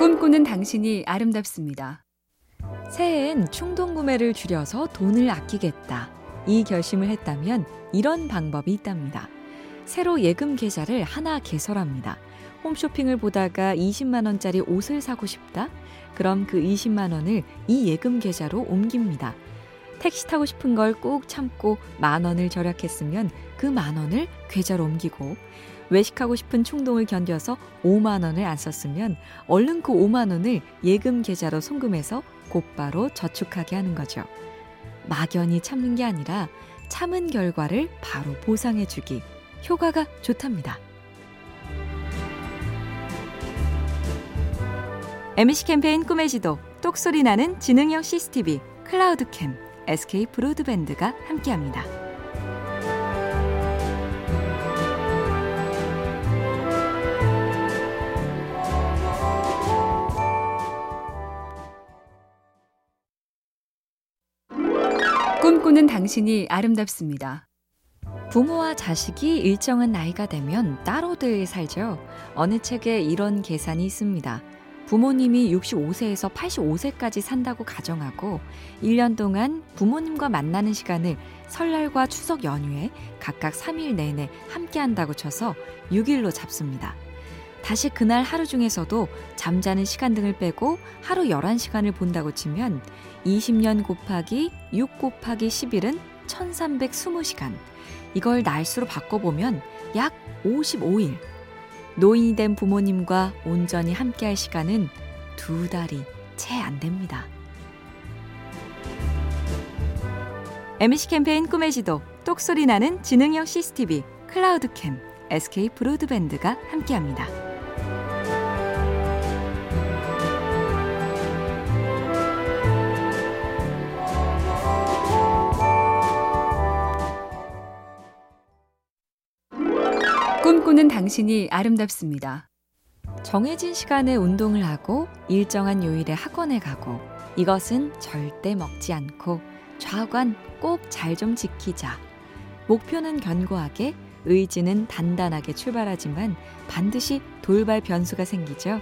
꿈꾸는 당신이 아름답습니다. 새해엔 충동 구매를 줄여서 돈을 아끼겠다. 이 결심을 했다면 이런 방법이 있답니다. 새로 예금 계좌를 하나 개설합니다. 홈쇼핑을 보다가 20만 원짜리 옷을 사고 싶다? 그럼 그 20만 원을 이 예금 계좌로 옮깁니다. 택시 타고 싶은 걸 꾹 참고 만 원을 절약했으면 그 만 원을 계좌로 옮기고 외식하고 싶은 충동을 견뎌서 5만 원을 안 썼으면 얼른 그 5만 원을 예금 계좌로 송금해서 곧바로 저축하게 하는 거죠. 막연히 참는 게 아니라 참은 결과를 바로 보상해 주기. 효과가 좋답니다. MC 캠페인 꿈의 지도 똑소리 나는 지능형 CCTV 클라우드캠 SK 브로드밴드가 함께합니다. 꿈꾸는 당신이 아름답습니다. 부모와 자식이 일정한 나이가 되면 따로들 살죠. 어느 책에 이런 계산이 있습니다. 부모님이 65세에서 85세까지 산다고 가정하고 1년 동안 부모님과 만나는 시간을 설날과 추석 연휴에 각각 3일 내내 함께 한다고 쳐서 6일로 잡습니다. 다시 그날 하루 중에서도 잠자는 시간 등을 빼고 하루 11시간을 본다고 치면 20년 곱하기 6 곱하기 10일은 1320시간. 이걸 날수로 바꿔보면 약 55일. 노인이 된 부모님과 온전히 함께할 시간은 두 달이 채 안 됩니다. MC 캠페인 꿈의 지도, 똑소리 나는 지능형 CCTV, 클라우드캠, SK 브로드밴드가 함께합니다. 꿈꾸는 당신이 아름답습니다. 정해진 시간에 운동을 하고 일정한 요일에 학원에 가고 이것은 절대 먹지 않고 좌관 꼭 잘 좀 지키자. 목표는 견고하게 의지는 단단하게 출발하지만 반드시 돌발 변수가 생기죠.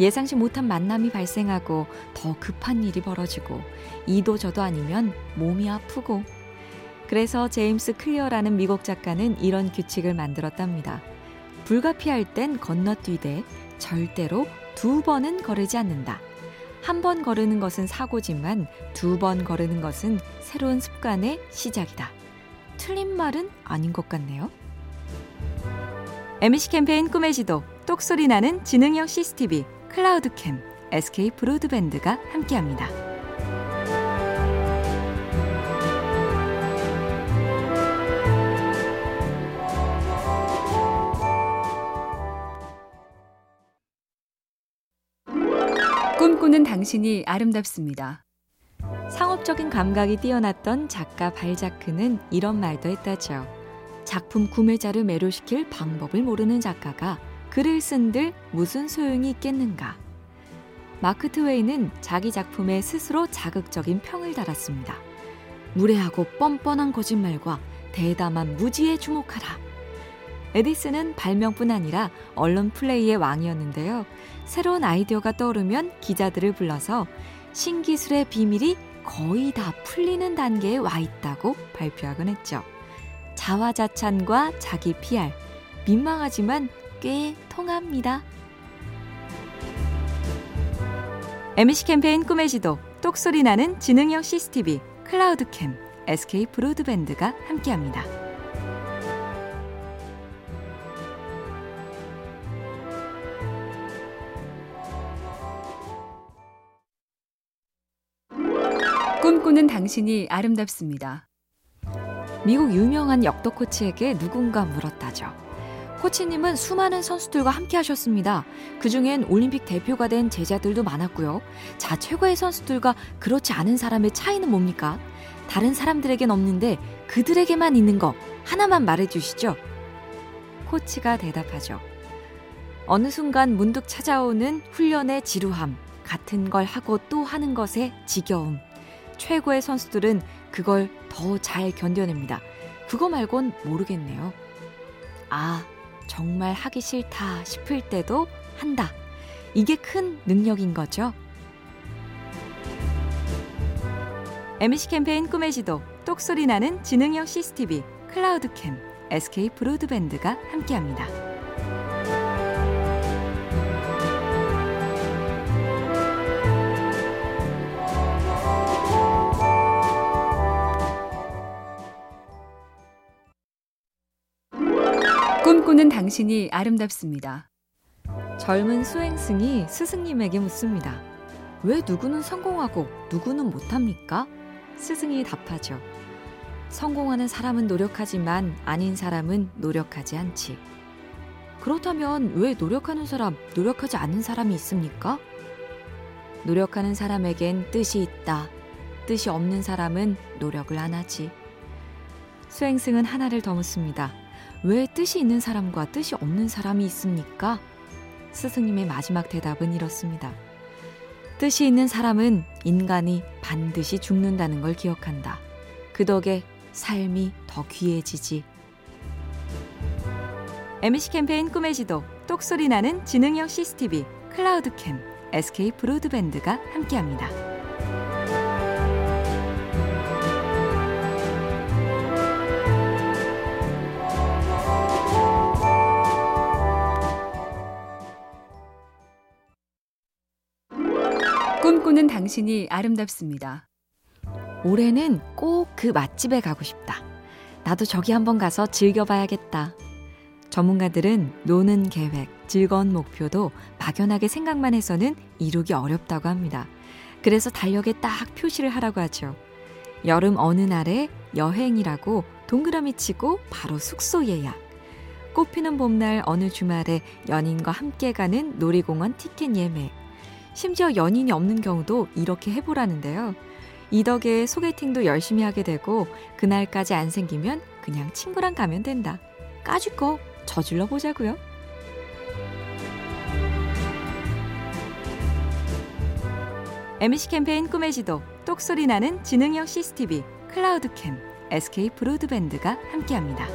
예상치 못한 만남이 발생하고 더 급한 일이 벌어지고 이도 저도 아니면 몸이 아프고 그래서 제임스 클리어라는 미국 작가는 이런 규칙을 만들었답니다. 불가피할 땐 건너뛰되 절대로 두 번은 거르지 않는다. 한 번 거르는 것은 사고지만 두 번 거르는 것은 새로운 습관의 시작이다. 틀린 말은 아닌 것 같네요. MC 캠페인 꿈의 지도, 똑소리 나는 지능형 CCTV, 클라우드캠, SK 브로드밴드가 함께합니다. 꿈꾸는 당신이 아름답습니다. 상업적인 감각이 뛰어났던 작가 발자크는 이런 말도 했다죠. 작품 구매자를 매료시킬 방법을 모르는 작가가 글을 쓴들 무슨 소용이 있겠는가. 마크 트웨이는 자기 작품에 스스로 자극적인 평을 달았습니다. 무례하고 뻔뻔한 거짓말과 대담한 무지에 주목하라. 에디슨은 발명뿐 아니라 언론 플레이의 왕이었는데요. 새로운 아이디어가 떠오르면 기자들을 불러서 신기술의 비밀이 거의 다 풀리는 단계에 와 있다고 발표하곤 했죠. 자화자찬과 자기 PR. 민망하지만 꽤 통합니다. MC 캠페인 꿈의 지도, 똑소리 나는 지능형 CCTV, 클라우드캠, SK 브로드밴드가 함께합니다. 꿈꾸는 당신이 아름답습니다. 미국 유명한 역도 코치에게 누군가 물었다죠. 코치님은 수많은 선수들과 함께 하셨습니다. 그 중엔 올림픽 대표가 된 제자들도 많았고요. 자, 최고의 선수들과 그렇지 않은 사람의 차이는 뭡니까? 다른 사람들에겐 없는데 그들에게만 있는 거 하나만 말해 주시죠. 코치가 대답하죠. 어느 순간 문득 찾아오는 훈련의 지루함, 같은 걸 하고 또 하는 것의 지겨움. 최고의 선수들은 그걸 더 잘 견뎌냅니다. 그거 말곤 모르겠네요. 아, 정말 하기 싫다 싶을 때도 한다. 이게 큰 능력인 거죠. MC 캠페인 꿈의 지도, 똑소리 나는 지능형 CCTV, 클라우드캠, SK 브로드밴드가 함께합니다. 꿈꾸는 당신이 아름답습니다. 젊은 수행승이 스승님에게 묻습니다. 왜 누구는 성공하고 누구는 못합니까? 스승이 답하죠. 성공하는 사람은 노력하지만 아닌 사람은 노력하지 않지. 그렇다면 왜 노력하는 사람, 노력하지 않는 사람이 있습니까? 노력하는 사람에겐 뜻이 있다. 뜻이 없는 사람은 노력을 안 하지. 수행승은 하나를 더 묻습니다. 왜 뜻이 있는 사람과 뜻이 없는 사람이 있습니까? 스승님의 마지막 대답은 이렇습니다. 뜻이 있는 사람은 인간이 반드시 죽는다는 걸 기억한다. 그 덕에 삶이 더 귀해지지. MC 캠페인 꿈의 지도, 똑소리 나는 지능형 CCTV, 클라우드캠, SK 브로드밴드가 함께합니다. 꿈꾸는 당신이 아름답습니다. 올해는 꼭 그 맛집에 가고 싶다. 나도 저기 한번 가서 즐겨봐야겠다. 전문가들은 노는 계획, 즐거운 목표도 막연하게 생각만 해서는 이루기 어렵다고 합니다. 그래서 달력에 딱 표시를 하라고 하죠. 여름 어느 날에 여행이라고 동그라미 치고 바로 숙소 예약. 꽃피는 봄날 어느 주말에 연인과 함께 가는 놀이공원 티켓 예매. 심지어 연인이 없는 경우도 이렇게 해보라는데요. 이 덕에 소개팅도 열심히 하게 되고 그날까지 안 생기면 그냥 친구랑 가면 된다. 까짓 거 저질러 보자고요. MC 캠페인 꿈의 지도, 똑소리 나는 지능형 CCTV, 클라우드캠, SK 브로드밴드가 함께합니다.